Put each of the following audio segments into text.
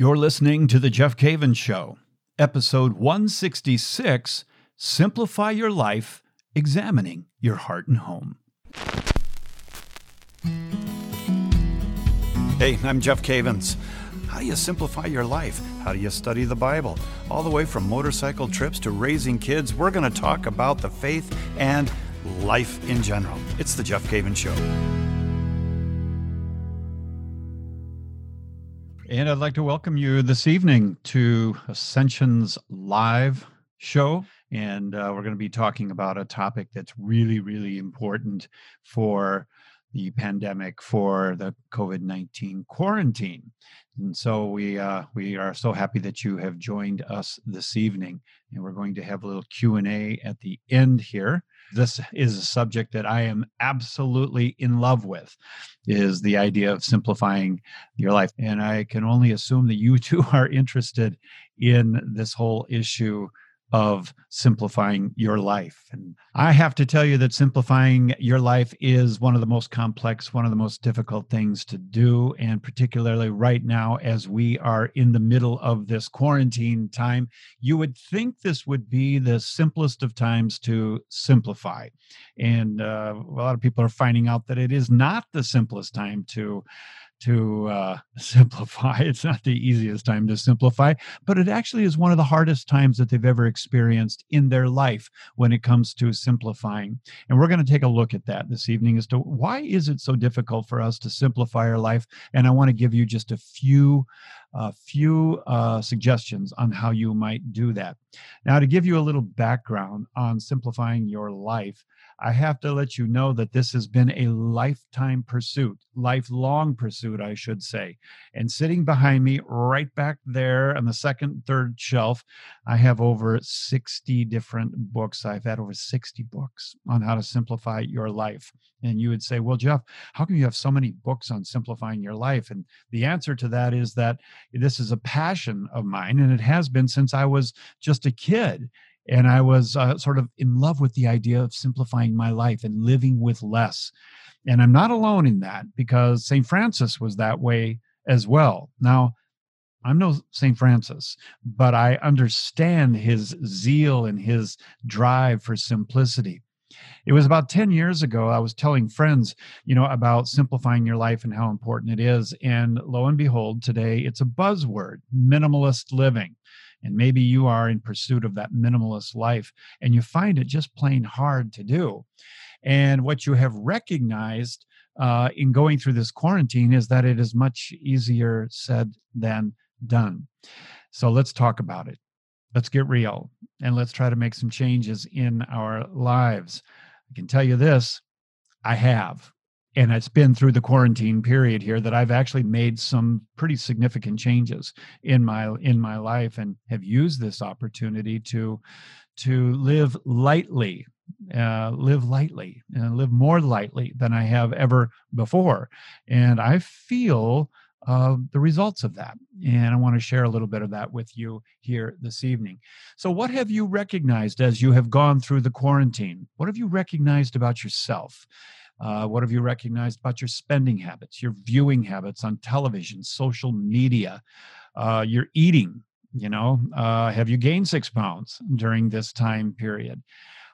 You're listening to The Jeff Cavins Show, episode 166 Simplify Your Life, Examining Your Heart and Home. Hey, I'm Jeff Cavins. How do you simplify your life? How do you study the Bible? All the way from motorcycle trips to raising kids, we're going to talk about the faith and life in general. It's The Jeff Cavins Show. And I'd like to welcome you this evening to Ascension's live show. And uh, we're going to be talking about a topic that's really, really important for the pandemic, for the COVID 19 quarantine. And so we uh, we are so happy that you have joined us this evening, and we're going to have a little Q and A at the end here this is a subject that I am absolutely in love with is the idea of simplifying your life. And I can only assume that you too are interested in this whole issue of simplifying your life. And I have to tell you that simplifying your life is one of the most complex, one of the most difficult things to do. And particularly right now, as we are in the middle of this quarantine time, you would think this would be the simplest of times to simplify. And uh, a lot of people are finding out that it is not the simplest time to to uh, simplify. It's not the easiest time to simplify, but it actually is one of the hardest times that they've ever experienced in their life when it comes to simplifying. And we're going to take a look at that this evening as to why is it so difficult for us to simplify our life. And I want to give you just a few a few uh, suggestions on how you might do that. Now, to give you a little background on simplifying your life, I have to let you know that this has been a lifetime pursuit, lifelong pursuit, I should say. And sitting behind me, right back there on the second, third shelf, I have over 60 different books. I've had over 60 books on how to simplify your life. And you would say, Well, Jeff, how come you have so many books on simplifying your life? And the answer to that is that this is a passion of mine, and it has been since I was just a kid and I was uh, sort of in love with the idea of simplifying my life and living with less. And I'm not alone in that because St. Francis was that way as well. Now, I'm no St. Francis, but I understand his zeal and his drive for simplicity. It was about 10 years ago, I was telling friends, you know, about simplifying your life and how important it is. And lo and behold, today it's a buzzword minimalist living. And maybe you are in pursuit of that minimalist life and you find it just plain hard to do. And what you have recognized uh, in going through this quarantine is that it is much easier said than done. So let's talk about it. Let's get real and let's try to make some changes in our lives. I can tell you this I have and it's been through the quarantine period here that I've actually made some pretty significant changes in my in my life and have used this opportunity to to live lightly uh, live lightly and live more lightly than I have ever before and I feel the results of that. And I want to share a little bit of that with you here this evening. So, what have you recognized as you have gone through the quarantine? What have you recognized about yourself? Uh, what have you recognized about your spending habits, your viewing habits on television, social media, uh, your eating? You know, uh, have you gained six pounds during this time period?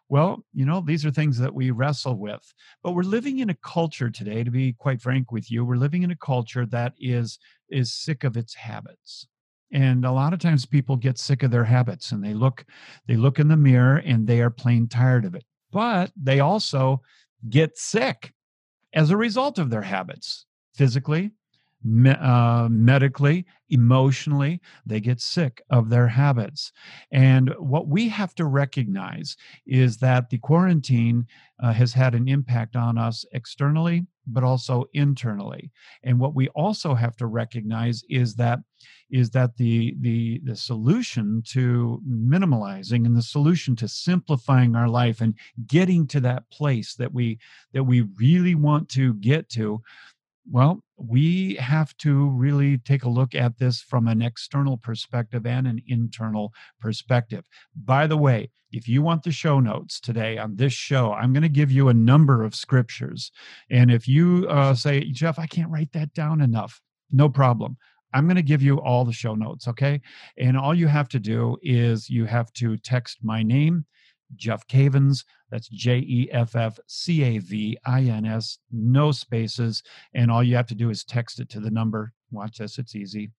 Well, you know, these are things that we wrestle with. But we're living in a culture today, to be quite frank with you, we're living in a culture that is is sick of its habits. And a lot of times people get sick of their habits and they look they look in the mirror and they are plain tired of it. But they also get sick as a result of their habits physically, me, uh, medically, emotionally. They get sick of their habits. And what we have to recognize is that the quarantine uh, has had an impact on us externally, but also internally. And what we also have to recognize is that is that the the the solution to minimalizing and the solution to simplifying our life and getting to that place that we that we really want to get to well, we have to really take a look at this from an external perspective and an internal perspective. By the way, if you want the show notes today on this show, I'm going to give you a number of scriptures. And if you uh, say, Jeff, I can't write that down enough, no problem. I'm going to give you all the show notes, okay? And all you have to do is you have to text my name, Jeff Cavins. That's J E F F C A V I N S, no spaces. And all you have to do is text it to the number. Watch this, it's easy.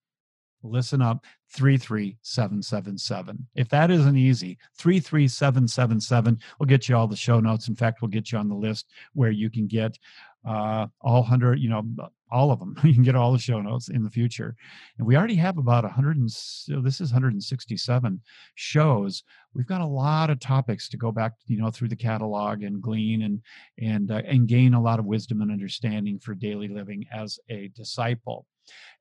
Listen up 33777. If that isn't easy, 33777 will get you all the show notes. In fact, we'll get you on the list where you can get uh, all 100, you know, all of them. you can get all the show notes in the future. And we already have about 100, and, so this is 167 shows. We've got a lot of topics to go back, you know, through the catalog and glean and and uh, and gain a lot of wisdom and understanding for daily living as a disciple.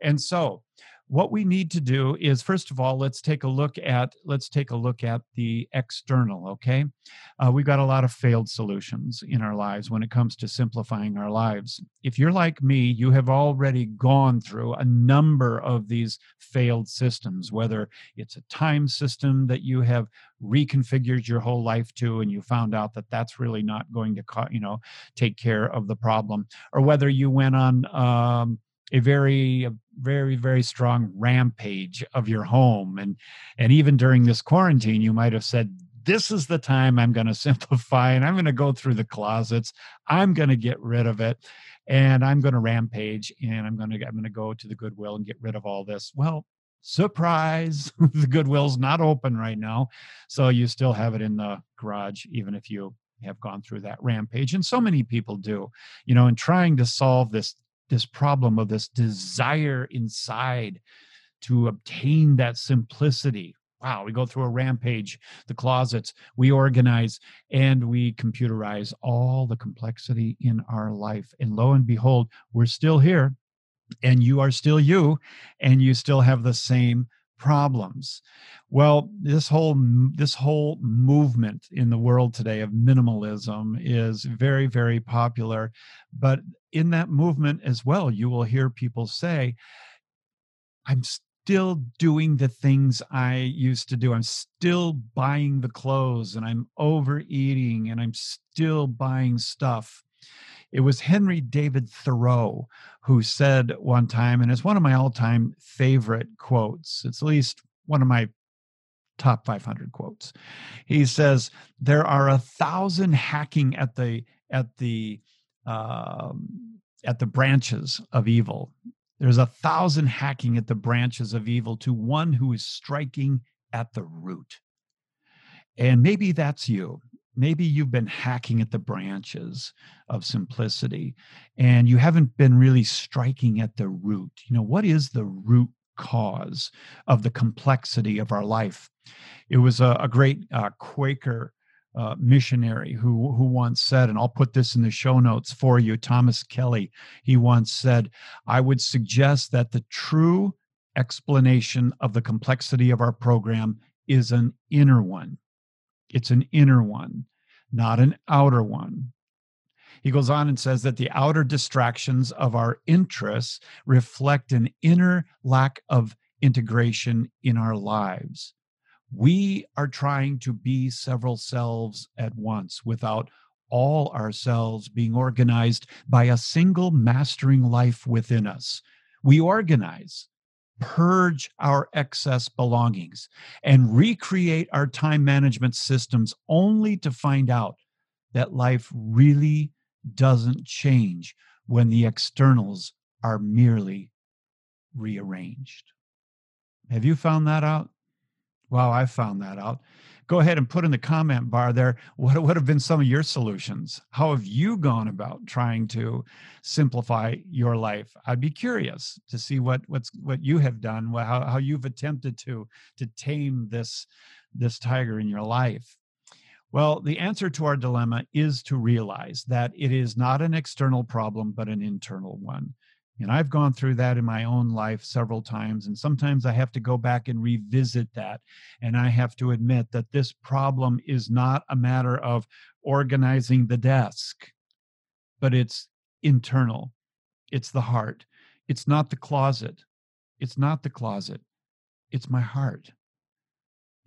And so, what we need to do is first of all let's take a look at let's take a look at the external okay? Uh, we've got a lot of failed solutions in our lives when it comes to simplifying our lives. If you're like me you have already gone through a number of these failed systems whether it's a time system that you have reconfigured your whole life to and you found out that that's really not going to you know take care of the problem or whether you went on um, a very very very strong rampage of your home. And and even during this quarantine you might have said this is the time i'm going to simplify and i'm going to go through the closets. I'm going to get rid of it and i'm going to rampage and i'm going to i'm going to go to the goodwill and get rid of all this. Well surprise the goodwill's not open right now so you still have it in the garage even if you have gone through that rampage and so many people do you know in trying to solve this this problem of this desire inside to obtain that simplicity. Wow, we go through a rampage, the closets, we organize and we computerize all the complexity in our life. And lo and behold, we're still here and you are still you and you still have the same problems. Well this whole this whole movement in the world today of minimalism is very very popular but in that movement as well you will hear people say i'm still doing the things i used to do. I'm still buying the clothes and i'm overeating and i'm still buying stuff it was Henry David Thoreau who said one time, and it's one of my all time favorite quotes. It's at least one of my top 500 quotes. He says, There are a thousand hacking at the, at the, um, at the branches of evil. There's a thousand hacking at the branches of evil to one who is striking at the root. And maybe that's you maybe you've been hacking at the branches of simplicity and you haven't been really striking at the root. You know, what is the root cause of the complexity of our life? It was a, a great uh, Quaker uh, missionary who who once said, and I'll put this in the show notes for you, Thomas Kelly. He once said, "I would suggest that the true explanation of the complexity of our program is an inner one. It's an inner one, not an outer one. He goes on and says that the outer distractions of our interests reflect an inner lack of integration in our lives. We are trying to be several selves at once without all ourselves being organized by a single mastering life within us. We organize, purge our excess belongings and recreate our time management systems only to find out that life really doesn't change when the externals are merely rearranged. Have you found that out? Wow, I found that out go ahead and put in the comment bar there what would have been some of your solutions. How have you gone about trying to simplify your life? I'd be curious to see what what's what you have done, how, how you've attempted to to tame this this tiger in your life. Well, the answer to our dilemma is to realize that it is not an external problem, but an internal one. And I've gone through that in my own life several times. And sometimes I have to go back and revisit that. And I have to admit that this problem is not a matter of organizing the desk, but it's internal, it's the heart. It's not the closet. It's not the closet. It's my heart.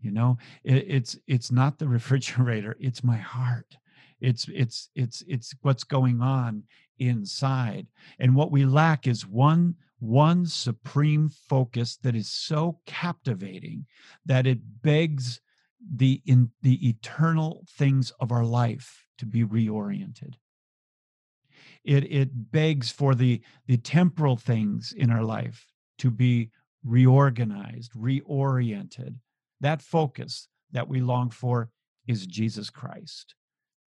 You know, it, it's it's not the refrigerator. It's my heart. It's it's it's it's what's going on inside. And what we lack is one one supreme focus that is so captivating that it begs the in the eternal things of our life to be reoriented. It it begs for the the temporal things in our life to be reorganized reoriented. That focus that we long for is jesus christ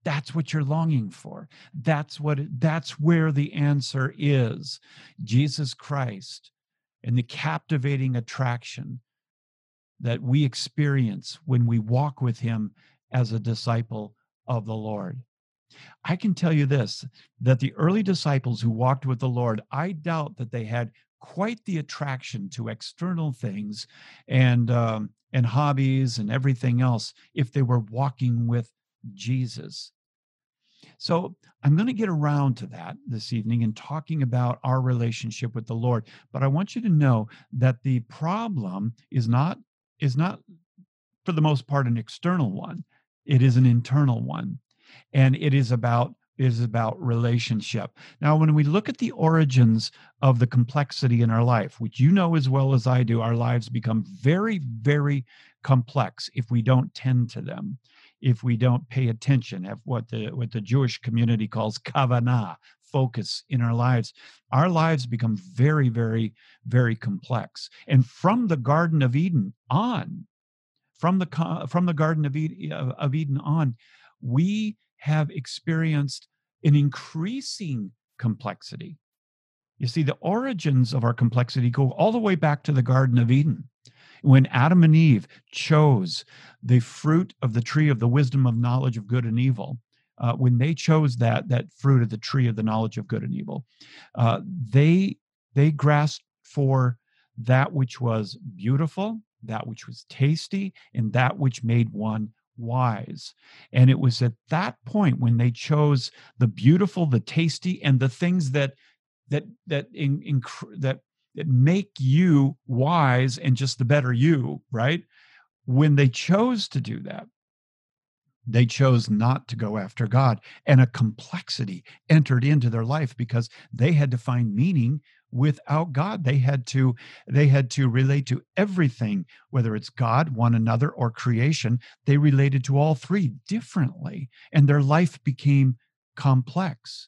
that's what you're longing for. That's what that's where the answer is. Jesus christ and the captivating attraction that we experience when we walk with him as a disciple of the lord. I can tell you this that the early disciples who walked with the lord i doubt that they had quite the attraction to external things and um, and hobbies and everything else if they were walking with Jesus. So I'm going to get around to that this evening and talking about our relationship with the Lord. But I want you to know that the problem is not is not for the most part an external one. It is an internal one. And it is about is about relationship. Now, when we look at the origins of the complexity in our life, which you know as well as I do, our lives become very, very complex if we don't tend to them, if we don't pay attention at what the what the Jewish community calls kavanah, focus in our lives. Our lives become very, very, very complex. And from the Garden of Eden on, from the from the Garden of Eden, of Eden on, we have experienced an increasing complexity. You see, the origins of our complexity go all the way back to the Garden of Eden. When Adam and Eve chose the fruit of the tree of the wisdom of knowledge of good and evil, uh, when they chose that that fruit of the tree of the knowledge of good and evil, uh, they they grasped for that which was beautiful, that which was tasty, and that which made one wise. And it was at that point when they chose the beautiful, the tasty, and the things that that that in, in, that that make you wise and just the better you, right? When they chose to do that, they chose not to go after God. And a complexity entered into their life because they had to find meaning without god they had to they had to relate to everything whether it's god one another or creation they related to all three differently and their life became complex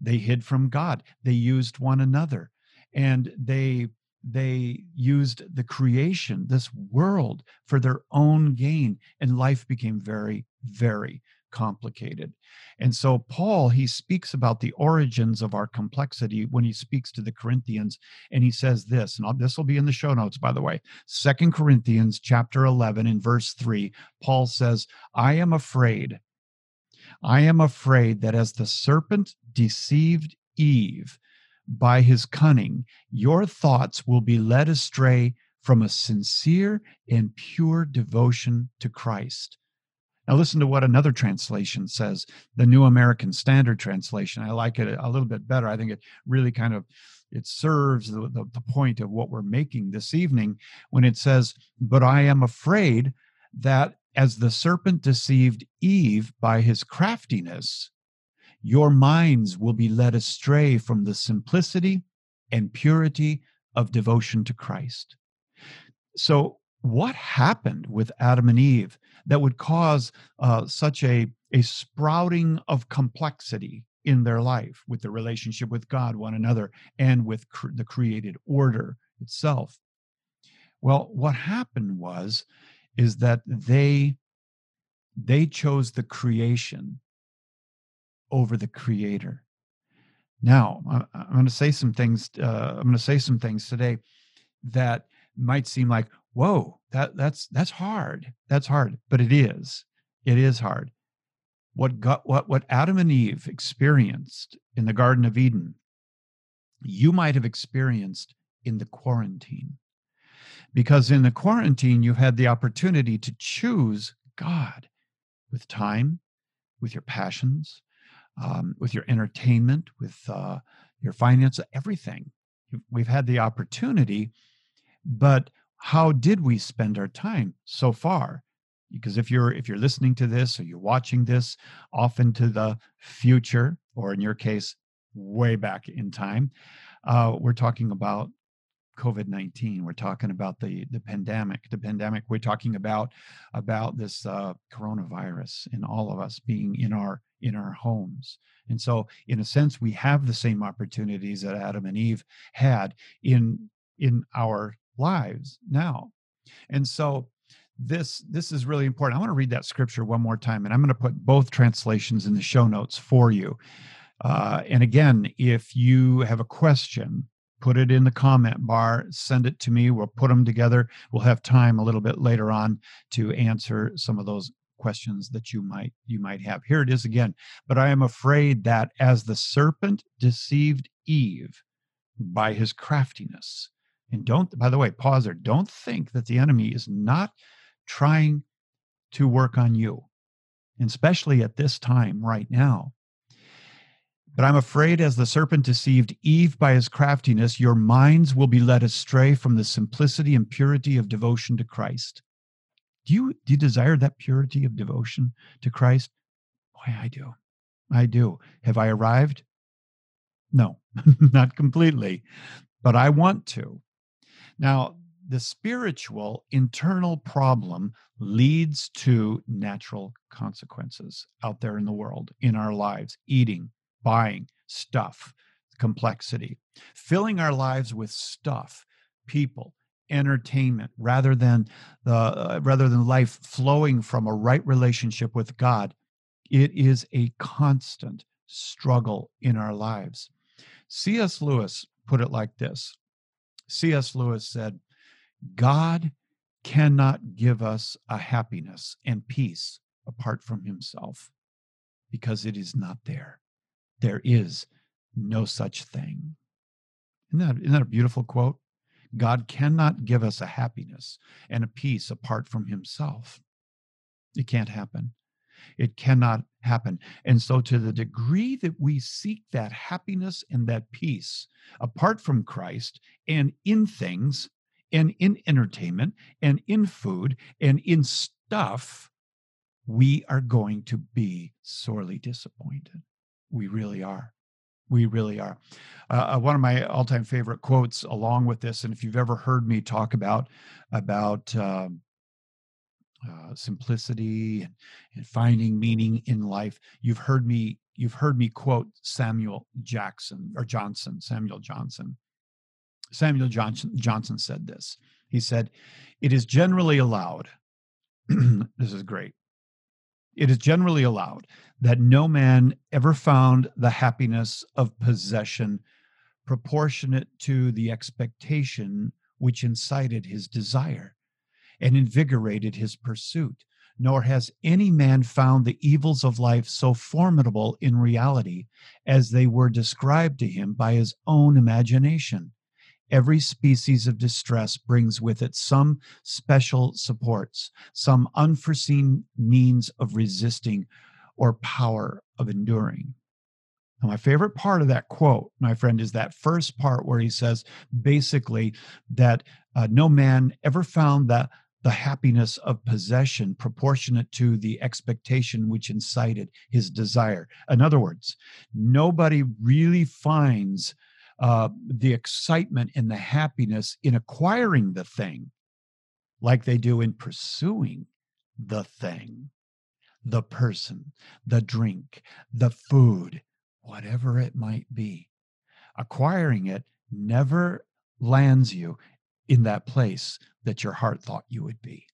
they hid from god they used one another and they they used the creation this world for their own gain and life became very very complicated. And so, Paul, he speaks about the origins of our complexity when he speaks to the Corinthians, and he says this, and this will be in the show notes, by the way. Second Corinthians chapter 11, in verse 3, Paul says, I am afraid. I am afraid that as the serpent deceived Eve by his cunning, your thoughts will be led astray from a sincere and pure devotion to Christ. Now, listen to what another translation says, the New American Standard Translation. I like it a little bit better. I think it really kind of it serves the, the, the point of what we're making this evening when it says, But I am afraid that as the serpent deceived Eve by his craftiness, your minds will be led astray from the simplicity and purity of devotion to Christ. So, what happened with Adam and Eve that would cause uh, such a, a sprouting of complexity in their life with the relationship with God, one another, and with cr- the created order itself? Well, what happened was is that they they chose the creation over the creator. Now, I'm going to say some things. Uh, I'm going to say some things today that might seem like, whoa that that's that's hard that's hard but it is it is hard what got what what adam and eve experienced in the garden of eden you might have experienced in the quarantine because in the quarantine you had the opportunity to choose god with time with your passions um, with your entertainment with uh, your finance everything. We've had the opportunity but how did we spend our time so far? Because if you're if you're listening to this or you're watching this off into the future or in your case way back in time uh, we're talking about COVID nineteen. We're talking about the the pandemic. The pandemic. We're talking about about this uh, coronavirus and all of us being in our in our homes. And so, in a sense, we have the same opportunities that Adam and Eve had in in our lives now. And so, this this is really important. I want to read that scripture one more time, and I'm going to put both translations in the show notes for you. Uh, and again, if you have a question, put it in the comment bar, send it to me. We'll put them together. We'll have time a little bit later on to answer some of those questions that you might you might have. Here it is again. But I am afraid that as the serpent deceived Eve by his craftiness, and don't by the way, pause there. Don't think that the enemy is not trying to work on you, especially at this time right now. But I'm afraid, as the serpent deceived Eve by his craftiness, your minds will be led astray from the simplicity and purity of devotion to Christ. Do you, do you desire that purity of devotion to Christ? Boy, I do. I do. Have I arrived? No, not completely, but I want to. Now, the spiritual internal problem leads to natural consequences out there in the world, in our lives, eating, buying stuff, complexity, filling our lives with stuff, people, entertainment rather than the uh, rather than life flowing from a right relationship with God it is a constant struggle in our lives. Cs lewis put it like this. Cs lewis said god cannot give us a happiness and peace apart from himself because it is not there there is no such thing. Isn't that, isn't that a beautiful quote? God cannot give us a happiness and a peace apart from himself. It can't happen. It cannot happen. And so, to the degree that we seek that happiness and that peace apart from Christ and in things and in entertainment and in food and in stuff, we are going to be sorely disappointed. We really are. We really are. Uh, uh, one of my all-time favorite quotes, along with this, and if you've ever heard me talk about about um, uh, simplicity and, and finding meaning in life, you've heard me you've heard me quote Samuel Jackson or Johnson, Samuel Johnson. Samuel Johnson Johnson said this. He said, "It is generally allowed." this is great. It is generally allowed that no man ever found the happiness of possession proportionate to the expectation which incited his desire and invigorated his pursuit, nor has any man found the evils of life so formidable in reality as they were described to him by his own imagination. Every species of distress brings with it some special supports, some unforeseen means of resisting or power of enduring. Now, my favorite part of that quote, my friend, is that first part where he says basically that uh, no man ever found that the happiness of possession proportionate to the expectation which incited his desire. In other words, nobody really finds uh, the excitement and the happiness in acquiring the thing like they do in pursuing the thing, the person, the drink, the food, whatever it might be. Acquiring it never lands you in that place that your heart thought you would be.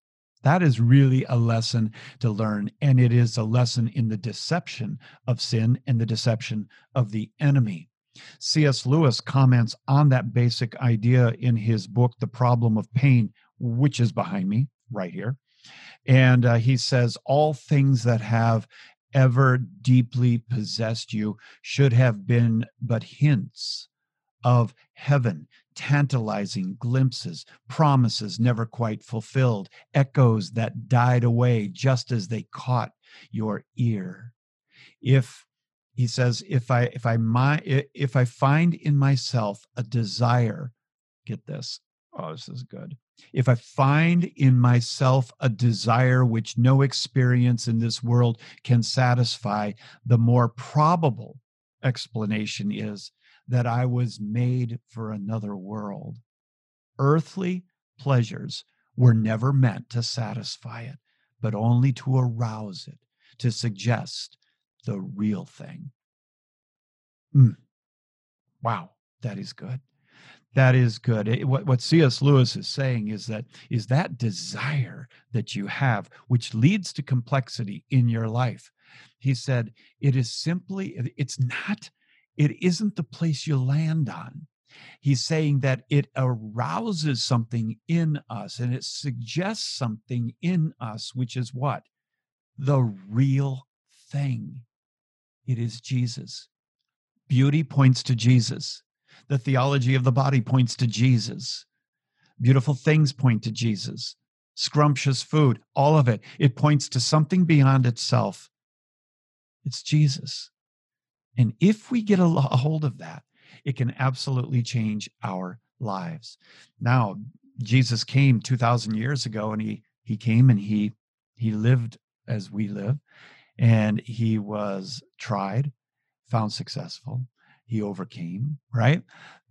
That is really a lesson to learn. And it is a lesson in the deception of sin and the deception of the enemy. C.S. Lewis comments on that basic idea in his book, The Problem of Pain, which is behind me right here. And uh, he says, All things that have ever deeply possessed you should have been but hints of heaven, tantalizing glimpses, promises never quite fulfilled, echoes that died away just as they caught your ear. If he says if i if i my if i find in myself a desire get this oh this is good if i find in myself a desire which no experience in this world can satisfy the more probable explanation is that i was made for another world earthly pleasures were never meant to satisfy it, but only to arouse it, to suggest the real thing. Mm. Wow, that is good. That is good. It, what, what C.S. Lewis is saying is that is that desire that you have, which leads to complexity in your life. He said, it is simply, it's not, it isn't the place you land on. He's saying that it arouses something in us and it suggests something in us, which is what? The real thing. It is Jesus. Beauty points to Jesus. The theology of the body points to Jesus. Beautiful things point to Jesus. Scrumptious food, all of it, it points to something beyond itself. It's Jesus. And if we get a, hold of that, it can absolutely change our lives. Now, Jesus came 2000 years ago and he he came and he he lived as we live and he was tried, found successful, he overcame right?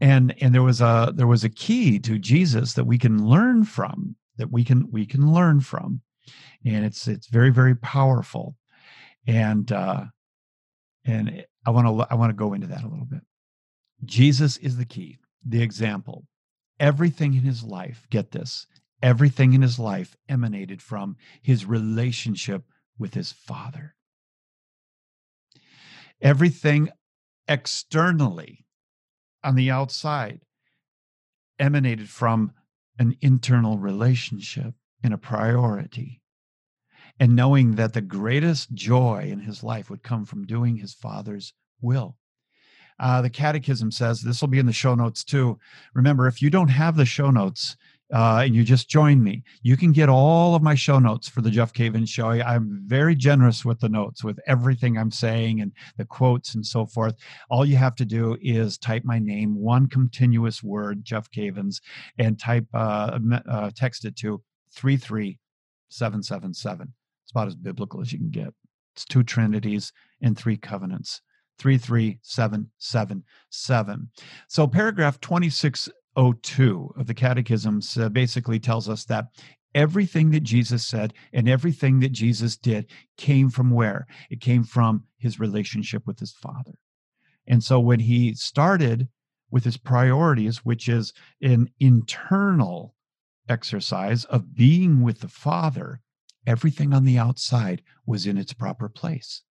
And and there was a there was a key to jesus that we can learn from that we can we can learn from. And it's it's very very powerful. And uh and i want to i want to go into that a little bit. Jesus is the key the example. Everything in his life get this everything in his life emanated from his relationship with his father. Everything externally on the outside emanated from an internal relationship and a priority. And knowing that the greatest joy in his life would come from doing his father's will. Uh, the catechism says this will be in the show notes too. Remember, if you don't have the show notes, uh, and you just join me, you can get all of my show notes for the Jeff Cavins show. I'm very generous with the notes, with everything I'm saying and the quotes and so forth. All you have to do is type my name, one continuous word, Jeff Cavins, and type uh, uh, text it to three three seven seven seven. It's about as biblical as you can get. It's two trinities and three covenants. 33777. So, paragraph 26 02 of the Catechism uh, basically tells us that everything that Jesus said and everything that Jesus did came from where? It came from his relationship with his Father. And so when he started with his priorities, which is an internal exercise of being with the Father, everything on the outside was in its proper place.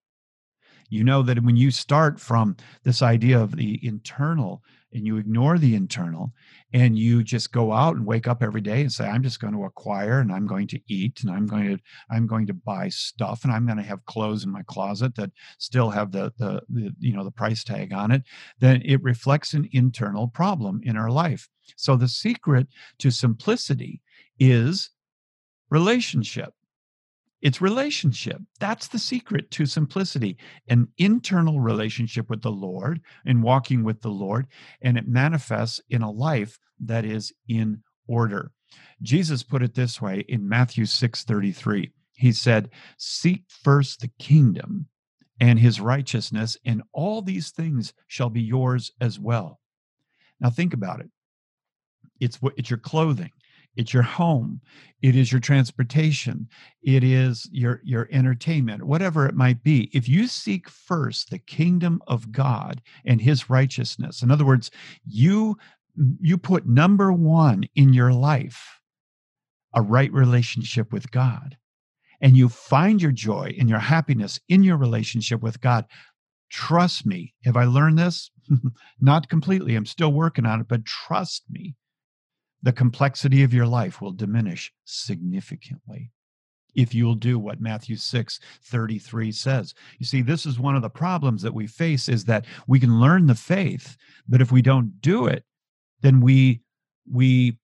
You know that when you start from this idea of the internal and you ignore the internal and you just go out and wake up every day and say i'm just going to acquire and i'm going to eat and i'm going to i'm going to buy stuff and i'm going to have clothes in my closet that still have the, the the you know the price tag on it then it reflects an internal problem in our life. So the secret to simplicity is relationship it's relationship. That's the secret to simplicity an internal relationship with the Lord and walking with the Lord. And it manifests in a life that is in order. Jesus put it this way in Matthew 6 33. He said, Seek first the kingdom and his righteousness, and all these things shall be yours as well. Now, think about it. It's what it's your clothing it's your home. It is your transportation. It is your your entertainment whatever it might be. If you seek first the kingdom of god and his righteousness in other words you you put number 1 in your life a right relationship with god and you find your joy and your happiness in your relationship with god trust me. Have i learned this? Not completely. I'm still working on it but trust me the complexity of your life will diminish significantly if you'll do what Matthew 6 33 says. You see, this is one of the problems that we face is that we can learn the faith, but if we don't do it, then we we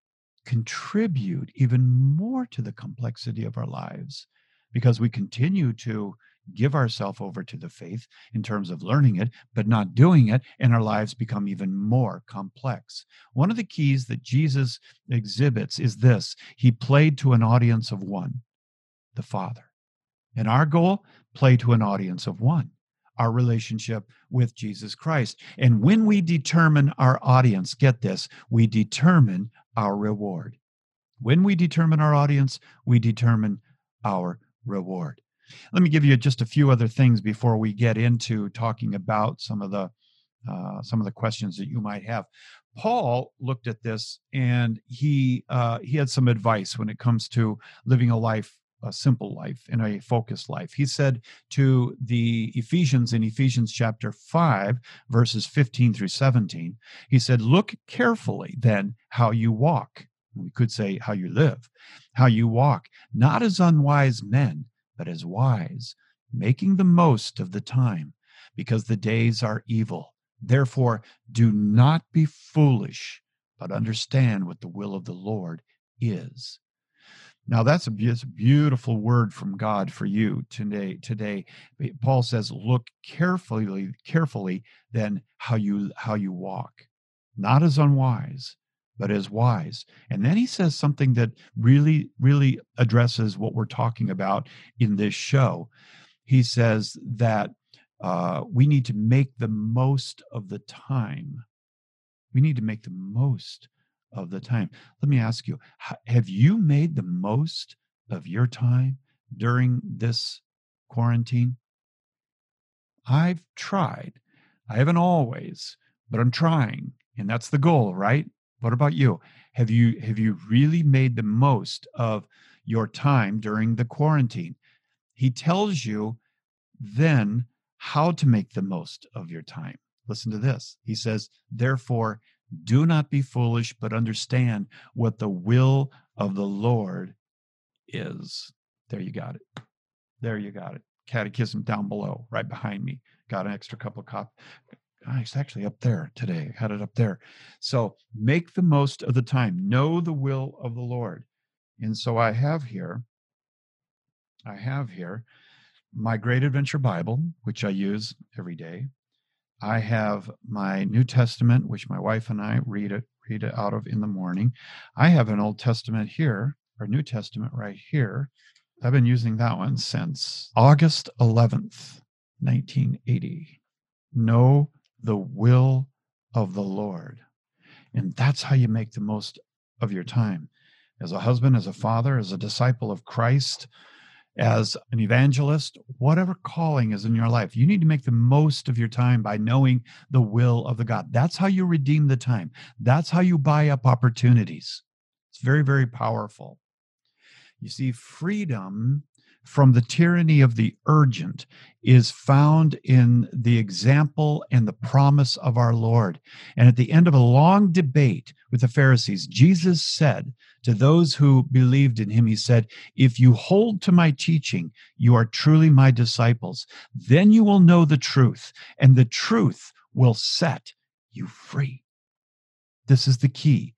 contribute even more to the complexity of our lives because we continue to give ourselves over to the faith in terms of learning it, but not doing it, and our lives become even more complex. One of the keys that Jesus exhibits is this He played to an audience of one, the Father. And our goal, play to an audience of one our relationship with Jesus Christ. And when we determine our audience, get this, we determine our reward. When we determine our audience, we determine our reward. Let me give you just a few other things before we get into talking about some of the uh, some of the questions that you might have. Paul looked at this and he uh, he had some advice when it comes to living a life a simple life and a focused life. He said to the Ephesians in Ephesians chapter 5, verses 15 through 17, he said, Look carefully then how you walk. We could say how you live, how you walk, not as unwise men, but as wise, making the most of the time, because the days are evil. Therefore, do not be foolish, but understand what the will of the Lord is. Now that's a, beautiful word from God for you today. Today, Paul says, "Look carefully, carefully, then how you how you walk, not as unwise, but as wise." And then he says something that really, really addresses what we're talking about in this show. He says that uh, we need to make the most of the time. We need to make the most of the time. Let me ask you have you made the most of your time during this quarantine? I've tried. I haven't always, but I'm trying. And that's the goal, right? What about you? Have you have you really made the most of your time during the quarantine? He tells you then how to make the most of your time. Listen to this. He says, Therefore, do not be foolish, but understand what the will of the Lord is. There you got it. There you got it. Catechism down below, right behind me. Got an extra couple of cop. Oh, it's actually up there today. Had it up there. So make the most of the time. Know the will of the Lord. And so I have here, I have here my Great Adventure Bible, which I use every day. I have my New Testament, which my wife and I read it read it out of in the morning. I have an Old Testament here, or New Testament right here. I've been using that one since August 11th, 1980. Know the will of the Lord. And that's how you make the most of your time. As a husband, as a father, as a disciple of Christ, as an evangelist, whatever calling is in your life, you need to make the most of your time by knowing the will of the God. That's how you redeem the time. That's how you buy up opportunities. It's very, very powerful. You see, freedom from the tyranny of the urgent is found in the example and the promise of our Lord. And at the end of a long debate with the Pharisees, Jesus said to those who believed in him, He said, If you hold to my teaching, you are truly my disciples. Then you will know the truth, and the truth will set you free. This is the key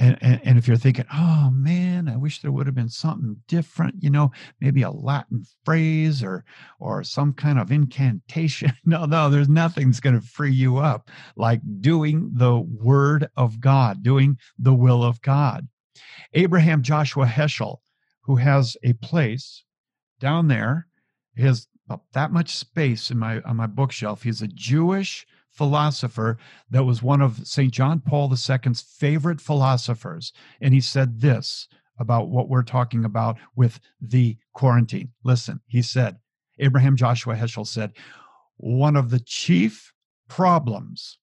and, and, and, if you're thinking, oh man, I wish there would have been something different, you know, maybe a Latin phrase or or some kind of incantation. No, no, there's nothing's going to free you up like doing the word of God, doing the will of God. Abraham Joshua Heschel, who has a place down there, has that much space in my on my bookshelf. He's a Jewish philosopher that was one of St. John Paul II's favorite philosophers. And he said this about what we're talking about with the quarantine. Listen, he said, Abraham Joshua Heschel said, one of the chief problems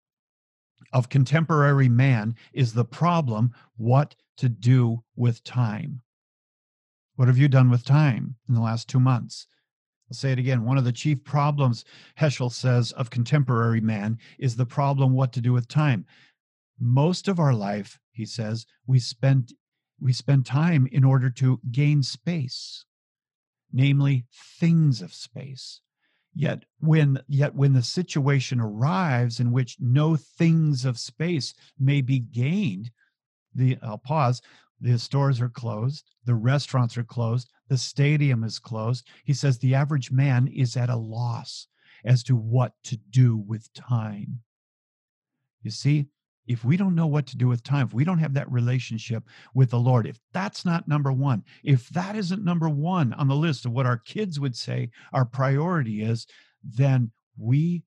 of contemporary man is the problem what to do with time. What have you done with time in the last two months? I'll say it again. One of the chief problems, Heschel says, of contemporary man is the problem what to do with time. Most of our life, he says, we spend we spend time in order to gain space, namely things of space. Yet when yet when the situation arrives in which no things of space may be gained, the I'll pause, the stores are closed, the restaurants are closed, the stadium is closed. He says the average man is at a loss as to what to do with time. You see, if we don't know what to do with time, if we don't have that relationship with the Lord, if that's not number one, if that isn't number one on the list of what our kids would say our priority is, then we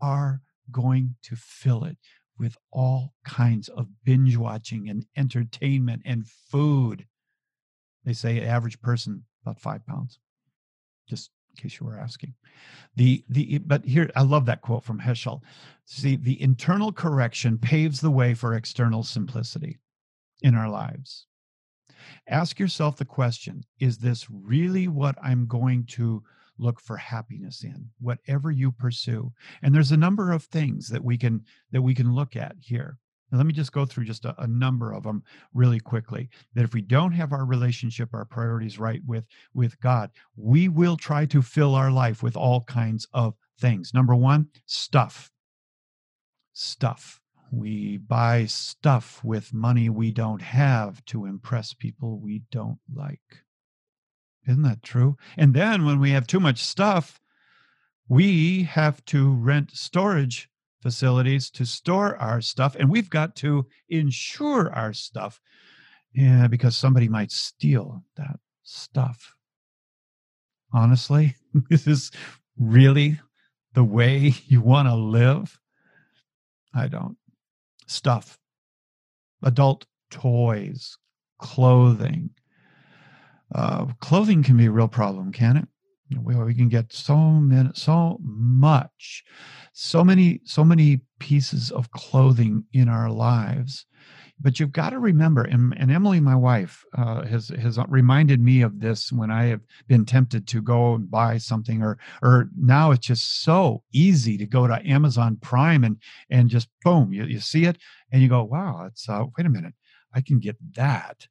are going to fill it with all kinds of binge watching and entertainment and food. They say average person about five pounds. Just in case you were asking. The the but here I love that quote from Heschel. See, the internal correction paves the way for external simplicity in our lives. Ask yourself the question, is this really what I'm going to look for happiness in whatever you pursue and there's a number of things that we can that we can look at here now, let me just go through just a, a, number of them really quickly. That if we don't have our relationship, our priorities right with with God, we will try to fill our life with all kinds of things. Number one, stuff. Stuff. We buy stuff with money we don't have to impress people we don't like. Isn't that true? And then when we have too much stuff, we have to rent storage facilities to store our stuff, and we've got to insure our stuff yeah, because somebody might steal that stuff. Honestly, this is really the way you want to live? I don't. Stuff, adult toys, clothing, uh, clothing can be a real problem, can it? We, we can get so many, so much, so many, so many pieces of clothing in our lives. But you've got to remember, and, and Emily, my wife, uh, has has reminded me of this when I have been tempted to go and buy something, or or now it's just so easy to go to Amazon Prime and and just boom, you, you see it and you go, wow, it's uh, wait a minute, I can get that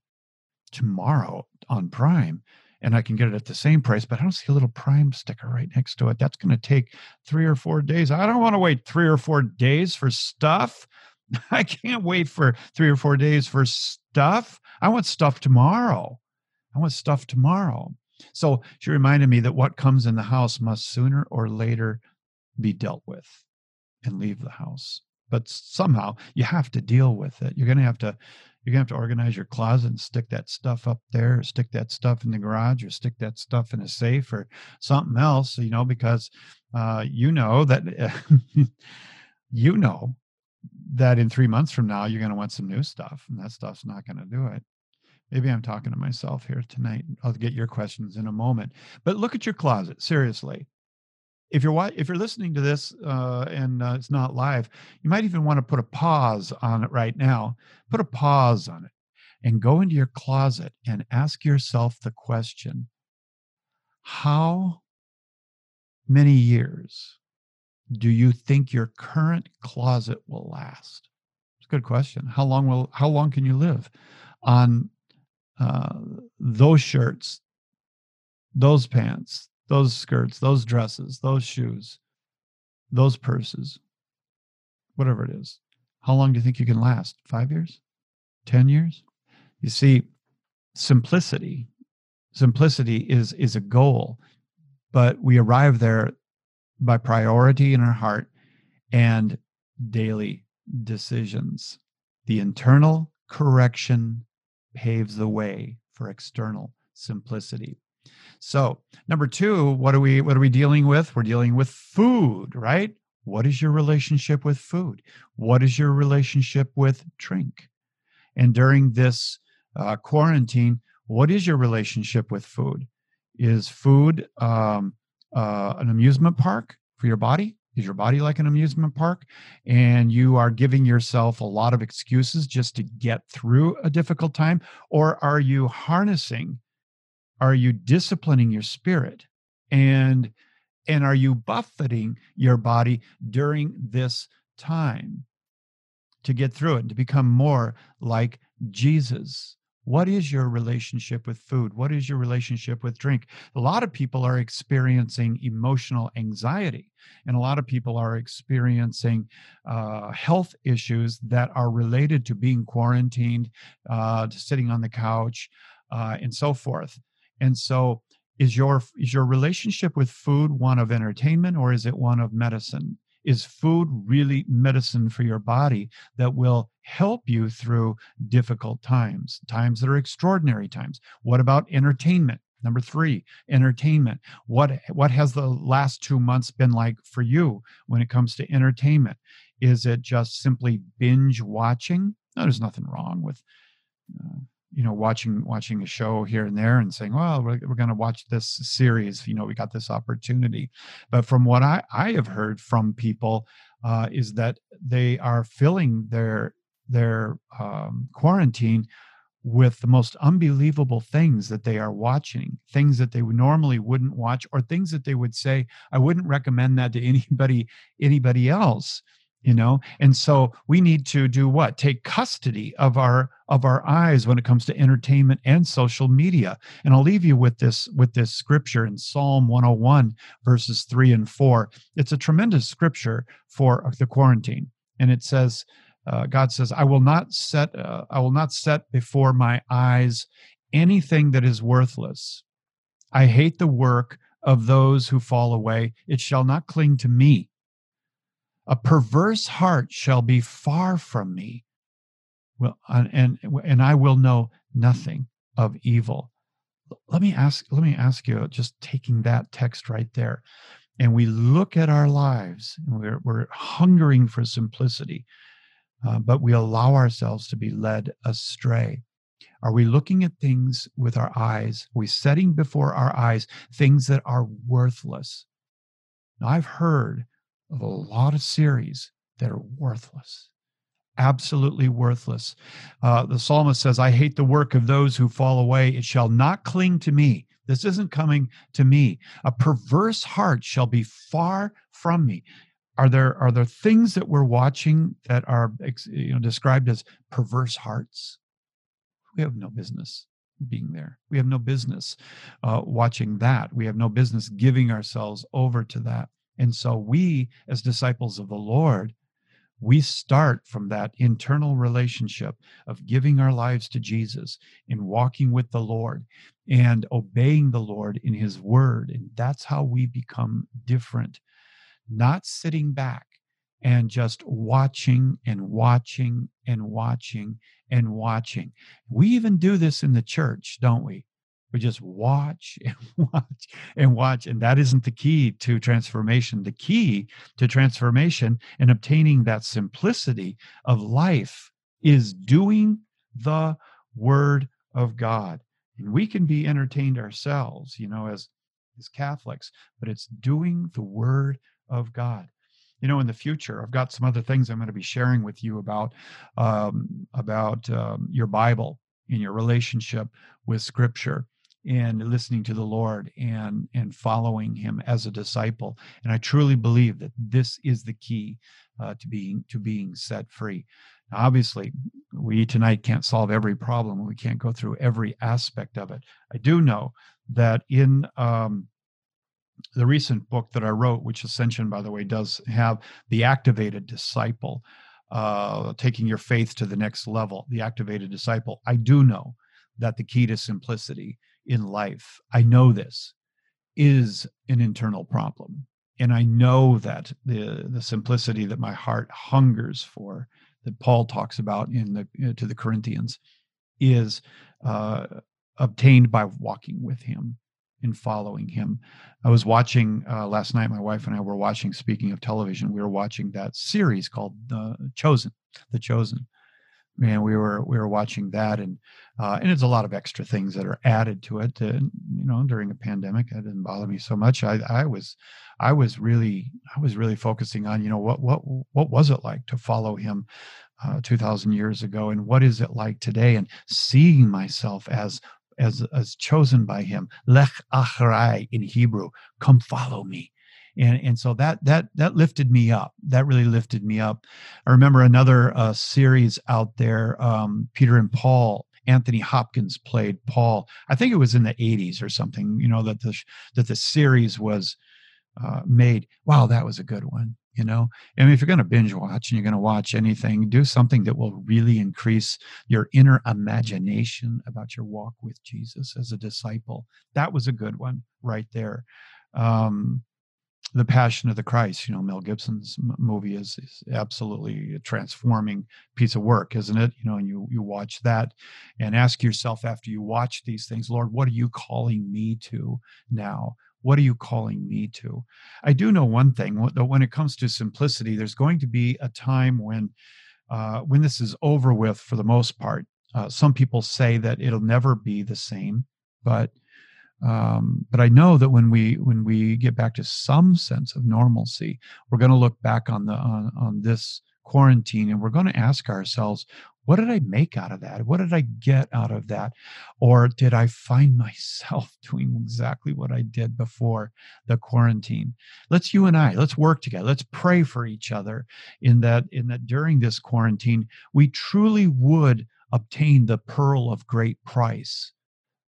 tomorrow on Prime and I can get it at the same price, but I don't see a little Prime sticker right next to it. That's going to take three or four days. I don't want to wait three or four days for stuff. I can't wait for three or four days for stuff. I want stuff tomorrow. I want stuff tomorrow. So she reminded me that what comes in the house must sooner or later be dealt with and leave the house. But somehow you have to deal with it. You're going to have to you're gonna have to organize your closet and stick that stuff up there, or stick that stuff in the garage, or stick that stuff in a safe, or something else. You know, because uh, you know that you know that in three months from now you're gonna want some new stuff, and that stuff's not gonna do it. Maybe I'm talking to myself here tonight. I'll get your questions in a moment. But look at your closet seriously if you're if you're listening to this uh, and uh, it's not live, you might even want to put a pause on it right now. Put a pause on it and go into your closet and ask yourself the question: How many years do you think your current closet will last? It's a good question. How long will how long can you live on uh, those shirts, those pants, those skirts, those dresses, those shoes, those purses, whatever it is. How long do you think you can last? Five years? 10 years? You see, simplicity, simplicity is, is a goal, but we arrive there by priority in our heart and daily decisions. The internal correction paves the way for external simplicity. So, number 2, what are we what are we dealing with? We're dealing with food, right? What is your relationship with food? What is your relationship with drink? And during this uh, quarantine, what is your relationship with food? Is food um, uh, an amusement park for your body? Is your body like an amusement park? And you are giving yourself a lot of excuses just to get through a difficult time? Or are you harnessing are you disciplining your spirit? And and are you buffeting your body during this time to get through it and to become more like jesus? What is your relationship with food? What is your relationship with drink? A lot of people are experiencing emotional anxiety and a lot of people are experiencing uh, health issues that are related to being quarantined uh, to sitting on the couch uh, and so forth and so is your is your relationship with food one of entertainment or is it one of medicine? Is food really medicine for your body that will help you through difficult times, times that are extraordinary times? What about entertainment? Number three, entertainment. What what has the last two months been like for you when it comes to entertainment? Is it just simply binge watching? No, there's nothing wrong with uh, you know watching watching a show here and there and saying well we're, we're going to watch this series you know we got this opportunity. But from what i i have heard from people uh, is that they are filling their their um, quarantine with the most unbelievable things that they are watching things that they normally wouldn't watch or things that they would say i wouldn't recommend that to anybody anybody else you know? And so we need to do what? Take custody of our of our eyes when it comes to entertainment and social media. And i'll leave you with this with this scripture in psalm 101 verses 3 and 4 it's a tremendous scripture for the quarantine. And it says uh, god says i will not set uh, i will not set before my eyes anything that is worthless. I hate the work of those who fall away. It shall not cling to me a perverse heart shall be far from me. Well, and and I will know nothing of evil. Let me ask. Let me ask you. Just taking that text right there, and we look at our lives, and we're we're hungering for simplicity, uh, but we allow ourselves to be led astray. Are we looking at things with our eyes? Are we setting before our eyes things that are worthless? Now, I've heard of a lot of series that are worthless absolutely worthless. Uh, the psalmist says, I hate the work of those who fall away. It shall not cling to me. This isn't coming to me. A perverse heart shall be far from me. Are there are there things that we're watching that are you know described as perverse hearts? We have no business being there. We have no business uh, watching that. We have no business giving ourselves over to that. And so we, as disciples of the Lord, we start from that internal relationship of giving our lives to Jesus and walking with the Lord and obeying the Lord in his word. And that's how we become different, not sitting back and just watching and watching and watching and watching. We even do this in the church, don't we? We just watch and watch and watch and that isn't the key to transformation. The key to transformation and obtaining that simplicity of life is doing the word of god. And we can be entertained ourselves you know as as catholics but it's doing the word of god. You know in the future i've got some other things i'm going to be sharing with you about um, about um, your bible in your relationship with scripture and listening to the Lord and and following Him as a disciple. And I truly believe that this is the key uh, to being to being set free. Now, obviously, we tonight can't solve every problem. We can't go through every aspect of it. I do know that in um, the recent book that I wrote, which Ascension, by the way, does have the activated disciple, uh, taking your faith to the next level, the activated disciple. I do know that the key to simplicity in life, I know this, is an internal problem. And I know that the, the simplicity that my heart hungers for, that Paul talks about in the uh, to the Corinthians, is uh, obtained by walking with Him and following Him. I was watching uh, last night. My wife and I were watching. Speaking of television, we were watching that series called The "Chosen," the Chosen, and we were we were watching that and uh, and it's a lot of extra things that are added to it you know during a pandemic that didn't bother me so much. I i was i was really i was really focusing on you know what what what was it like to follow him uh, 2000 years ago and what is it like today and seeing myself as as as chosen by him. Lech achrai in hebrew come follow me and and so that that that lifted me up. That really lifted me up. I remember another uh, series out there um, peter and paul anthony hopkins played paul. I think it was in the 80s or something you know that the that the series was uh, made. Wow that was a good one you know? I mean, if you're going to binge watch and you're going to watch anything do something that will really increase your inner imagination about your walk with jesus as a disciple. That was a good one right there. Um, the Passion of the Christ. You know, Mel Gibson's movie is, is absolutely a transforming piece of work, isn't it? You know, and you you watch that and ask yourself after you watch these things, Lord, what are you calling me to now? What are you calling me to? I do know one thing that when it comes to simplicity, there's going to be a time when, uh, when this is over with for the most part. Uh, some people say that it'll never be the same, but um, but I know that when we when we get back to some sense of normalcy, we're going to look back on the on, on this quarantine and we're going to ask ourselves, what did I make out of that? What did I get out of that? Or did I find myself doing exactly what I did before the quarantine? Let's you and I, let's work together. Let's pray for each other in that in that during this quarantine, we truly would obtain the pearl of great price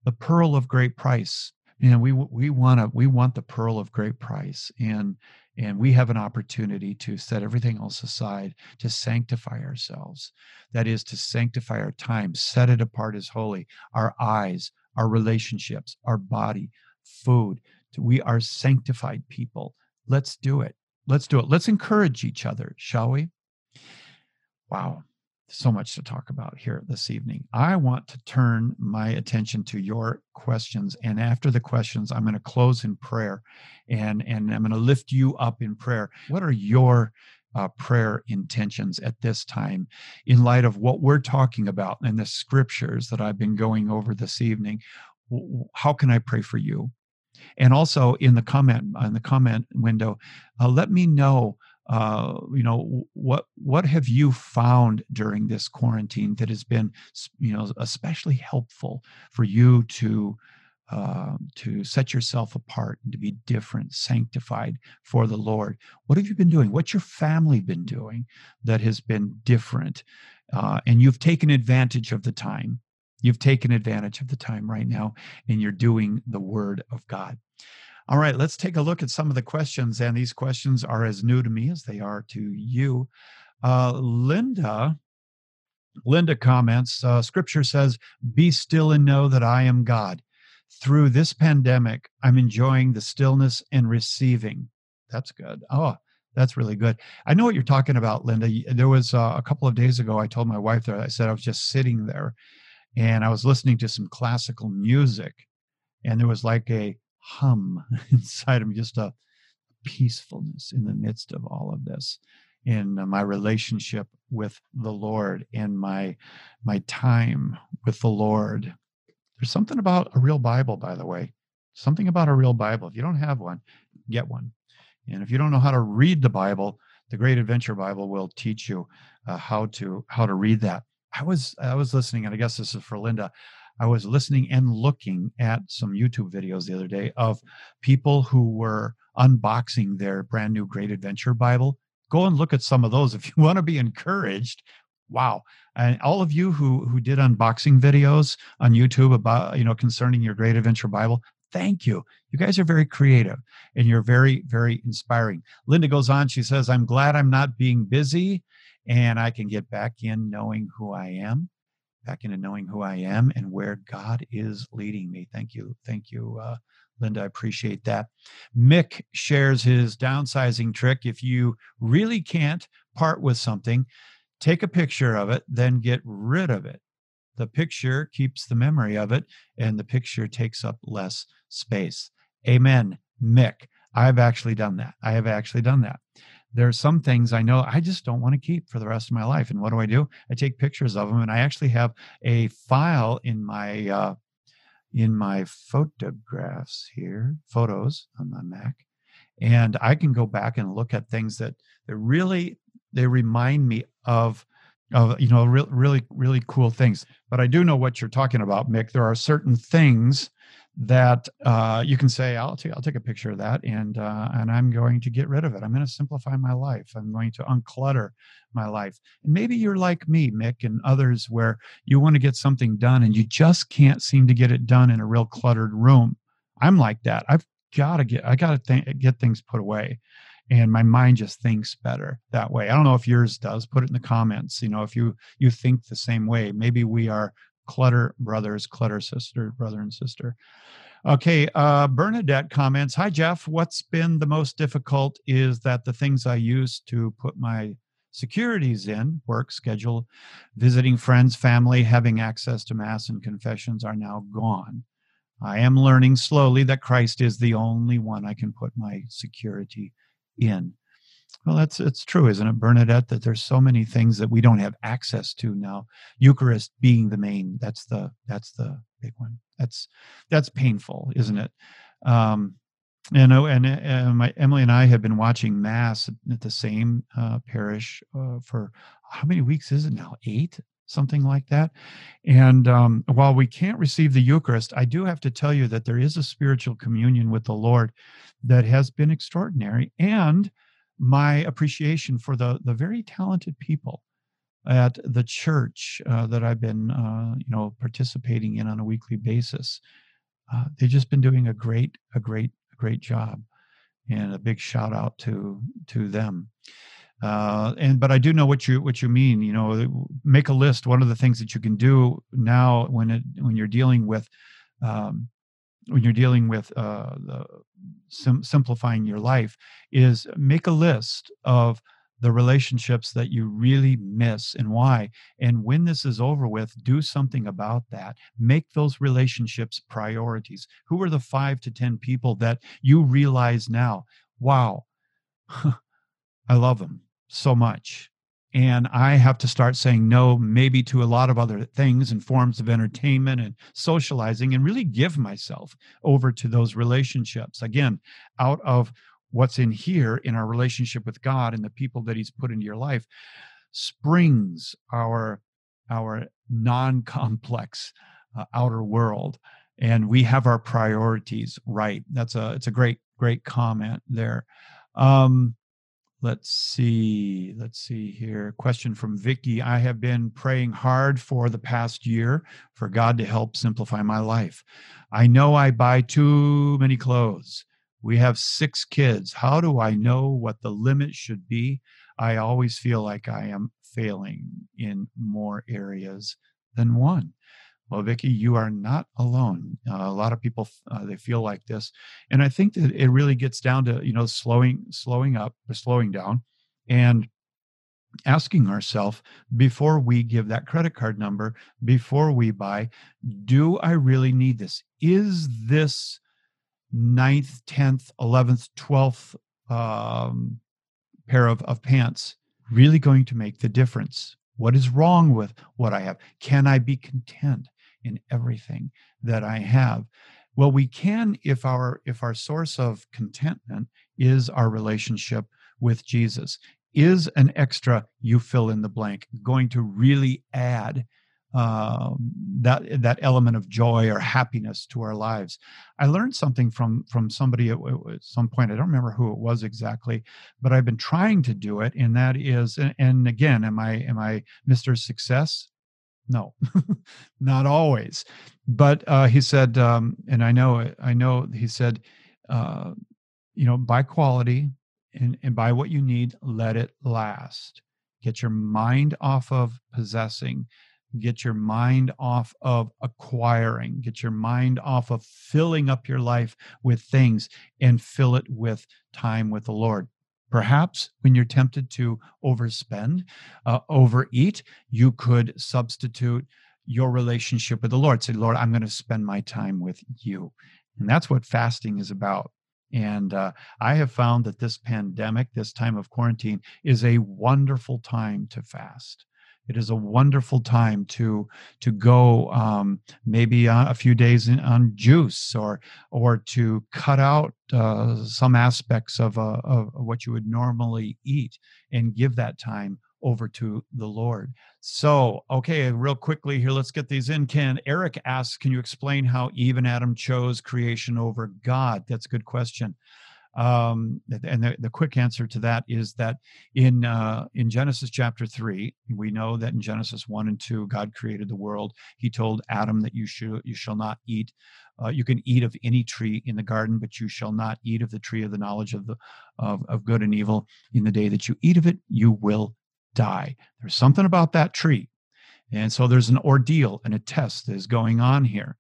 the pearl of great price. You know we we want to we want the pearl of great price and and we have an opportunity to set everything else aside to sanctify ourselves. That is to sanctify our time set it apart as holy our eyes our relationships our body food. We are sanctified people. Let's do it. Let's do it. Let's encourage each other shall we? Wow so much to talk about here this evening. I want to turn my attention to your questions. And after the questions, I'm going to close in prayer and, and I'm going to lift you up in prayer. What are your uh, prayer intentions at this time in light of what we're talking about and the scriptures that I've been going over this evening? How can I pray for you? And also in the comment in the comment window, uh, let me know uh, you know what what have you found during this quarantine that has been you know especially helpful for you to uh, to set yourself apart and to be different sanctified for the lord? What have you been doing? What's your family been doing that has been different uh, and you've taken advantage of the time? You've taken advantage of the time right now and you're doing the word of god all right, let's take a look at some of the questions. And these questions are as new to me as they are to you. Uh, Linda, Linda comments, uh, scripture says, Be still and know that I am God. Through this pandemic, I'm enjoying the stillness and receiving. That's good. Oh, that's really good. I know what you're talking about, Linda. There was uh, a couple of days ago, I told my wife that I said I was just sitting there and I was listening to some classical music, and there was like a hum inside of me, just a peacefulness in the midst of all of this. In my relationship with the lord and my my time with the lord. There's something about a real bible by the way. Something about a real bible. If you don't have one get one. And if you don't know how to read the bible the great adventure bible will teach you uh, how to how to read that. I was i was listening and i guess this is for linda I was listening and looking at some YouTube videos the other day of people who were unboxing their brand new Great Adventure Bible. Go and look at some of those if you want to be encouraged. Wow. And all of you who who did unboxing videos on YouTube about, you know, concerning your Great Adventure Bible, thank you. You guys are very creative and you're very, very inspiring. Linda goes on, she says, I'm glad I'm not being busy and I can get back in knowing who I am back into knowing who I am and where God is leading me. Thank you. Thank you, uh, Linda. I appreciate that. Mick shares his downsizing trick. If you really can't part with something, take a picture of it, then get rid of it. The picture keeps the memory of it, and the picture takes up less space. Amen, Mick. I've actually done that. I have actually done that there are some things I know I just don't want to keep for the rest of my life. And what do I do? I take pictures of them, and I actually have a file in my uh, in my photographs here, photos on my Mac, and I can go back and look at things that that really they remind me of of you know re- really really cool things. But I do know what you're talking about, Mick. There are certain things that uh, you can say, "I'll take I'll take a picture of that," and uh, and I'm going to get rid of it. I'm going to simplify my life. I'm going to unclutter my life. And maybe you're like me, Mick, and others, where you want to get something done and you just can't seem to get it done in a real cluttered room. I'm like that. I've got to get I got to th- get things put away and my mind just thinks better that way i don't know if yours does put it in the comments you know if you you think the same way maybe we are clutter brothers, clutter sister, brother and sister. Okay, uh, Bernadette comments Hi, Jeff. What's been the most difficult is that the things I used to put my securities in work, schedule, visiting friends, family, having access to Mass and confessions are now gone. I am learning slowly that Christ is the only one I can put my security in. Well, that's it's true, isn't it, Bernadette? That there's so many things that we don't have access to now. Eucharist being the main. That's the that's the big one. That's that's painful, isn't it? Um, and and, and my Emily and I have been watching Mass at the same uh, parish uh, for how many weeks is it now? Eight, something like that. And um, while we can't receive the Eucharist, I do have to tell you that there is a spiritual communion with the Lord that has been extraordinary, and my appreciation for the the very talented people at the church uh, that I've been, uh, you know, participating in on a weekly basis. Uh, they've just been doing a great, a great, great job, and a big shout out to to them. Uh, and but I do know what you what you mean. You know, make a list. One of the things that you can do now when it when you're dealing with um, when you're dealing with uh, the sim- simplifying your life is make a list of the relationships that you really miss and why. And when this is over with, do something about that. Make those relationships priorities. Who are the five to 10 people that you realize now, wow, I love them so much? And I have to start saying no, maybe to a lot of other things and forms of entertainment and socializing, and really give myself over to those relationships. Again, out of what's in here in our relationship with God and the people that He's put into your life, springs our our non-complex uh, outer world, and we have our priorities right. That's a it's a great great comment there. Um, Let's see. Let's see here. Question from Vicky. I have been praying hard for the past year for God to help simplify my life. I know I buy too many clothes. We have six kids. How do I know what the limit should be? I always feel like I am failing in more areas than one. Well, Vicki, you are not alone. Uh, a lot of people uh, they feel like this, and I think that it really gets down to you know slowing, slowing up, or slowing down, and asking ourselves before we give that credit card number, before we buy, do I really need this? Is this ninth, tenth, eleventh, twelfth um, pair of, of pants really going to make the difference? What is wrong with what I have? Can I be content? In everything that I have. Well, we can if our if our source of contentment is our relationship with Jesus. Is an extra you fill in the blank going to really add um, that that element of joy or happiness to our lives. I learned something from from somebody at, at, some point. I don't remember who it was exactly, but I've been trying to do it, and that is, and, and again, am I am I Mr. Success? No, not always. But uh, he said, um, and I know, I know, he said, uh, you know, buy quality and, and buy what you need, let it last. Get your mind off of possessing, get your mind off of acquiring, get your mind off of filling up your life with things and fill it with time with the Lord. Perhaps when you're tempted to overspend, uh, overeat, you could substitute your relationship with the Lord. Say, Lord, I'm going to spend my time with you. And that's what fasting is about. And uh, I have found that this pandemic, this time of quarantine, is a wonderful time to fast it is a wonderful time to to go um, maybe uh, a few days in, on juice or or to cut out uh, some aspects of, uh, of what you would normally eat and give that time over to the Lord. So, okay, real quickly here, let's get these in. Can Eric asks, can you explain how Eve and Adam chose creation over God? That's a good question. Um, and the, the quick answer to that is that in uh, in Genesis chapter three, we know that in Genesis one and two, God created the world. He told Adam that you should you shall not eat. Uh, you can eat of any tree in the garden, but you shall not eat of the tree of the knowledge of the of, of good and evil. In the day that you eat of it, you will die. There's something about that tree. And so there's an ordeal and a test that is going on here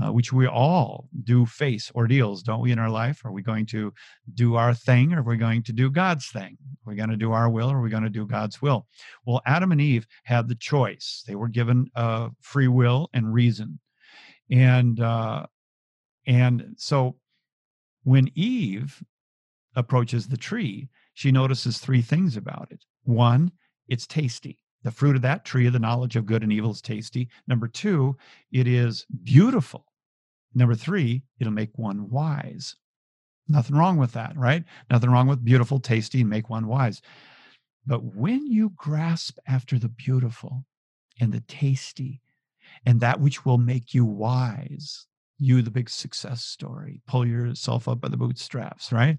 uh, which we all do face ordeals, don't we, in our life? Are we going to do our thing or are we going to do God's thing? Are we going to do our will or are we going to do God's will? Well, Adam and Eve had the choice. They were given uh, free will and reason. And uh, And so when Eve approaches the tree, she notices three things about it. One, it's tasty. The fruit of that tree of the knowledge of good and evil is tasty. Number two, it is beautiful. Number three, it'll make one wise. Nothing wrong with that, right? Nothing wrong with beautiful, tasty, and make one wise. But when you grasp after the beautiful and the tasty and that which will make you wise, you, the big success story, pull yourself up by the bootstraps, right?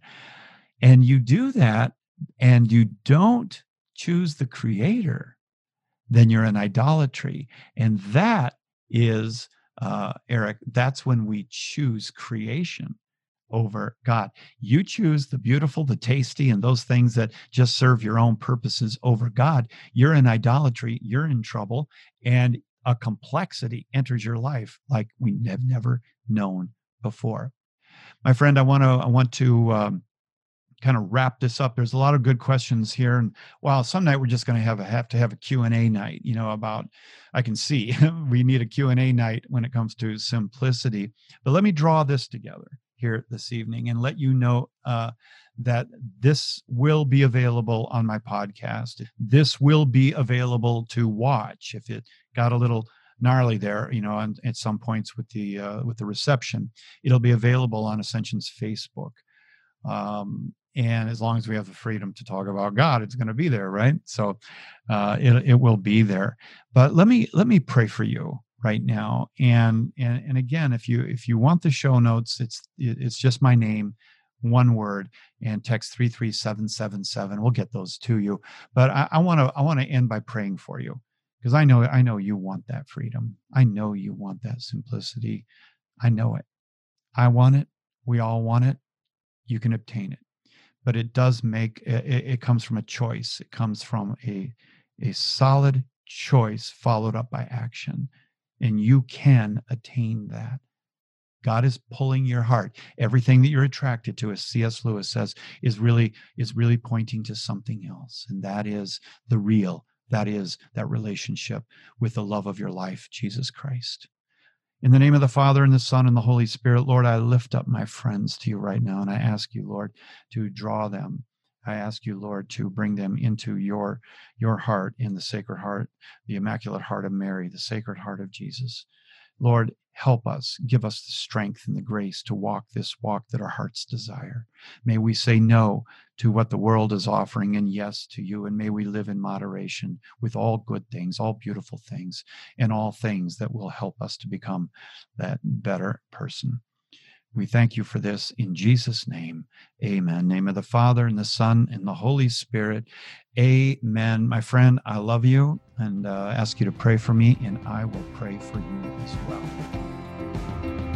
And you do that and you don't choose the creator, then you're in idolatry. And that is, uh, Eric, that's when we choose creation over God. You choose the beautiful, the tasty, and those things that just serve your own purposes over God. You're in idolatry, you're in trouble, and a complexity enters your life like we have never known before. My friend, I want to I want to um, kind of wrap this up there's a lot of good questions here and well some night we're just going to have a have to have a q&a night you know about i can see we need a q&a night when it comes to simplicity but let me draw this together here this evening and let you know uh, that this will be available on my podcast. This will be available to watch if it got a little gnarly there, you know, and at some points with the uh, with the reception, it'll be available on Ascension's Facebook. Um, and as long as we have the freedom to talk about God, it's going to be there, right? So uh, it it will be there. But let me let me pray for you right now and and and again if you if you want the show notes it's it's just my name one word and text 33777 we'll get those to you. But i want to i want to end by praying for you because i know i know you want that freedom. I know you want that simplicity. I know it. I want it. We all want it. You can obtain it but it does make it, it comes from a choice it comes from a a solid choice followed up by action and you can attain that. God is pulling your heart. Everything that you're attracted to, as C.S. Lewis says, is really is really pointing to something else, and that is the real. That is that relationship with the love of your life, Jesus Christ. In the name of the Father and the Son and the Holy Spirit, Lord, I lift up my friends to you right now, and I ask you, Lord, to draw them I ask you, Lord, to bring them into your your heart in the Sacred Heart, the Immaculate Heart of Mary, the Sacred Heart of Jesus. Lord, help us, give us the strength and the grace to walk this walk that our hearts desire. May we say no to what the world is offering and yes to you, and may we live in moderation with all good things, all beautiful things, and all things that will help us to become that better person. We thank you for this in Jesus' name. Amen. Name of the Father and the Son and the Holy Spirit. Amen. My friend, I love you and uh, ask you to pray for me, and I will pray for you as well.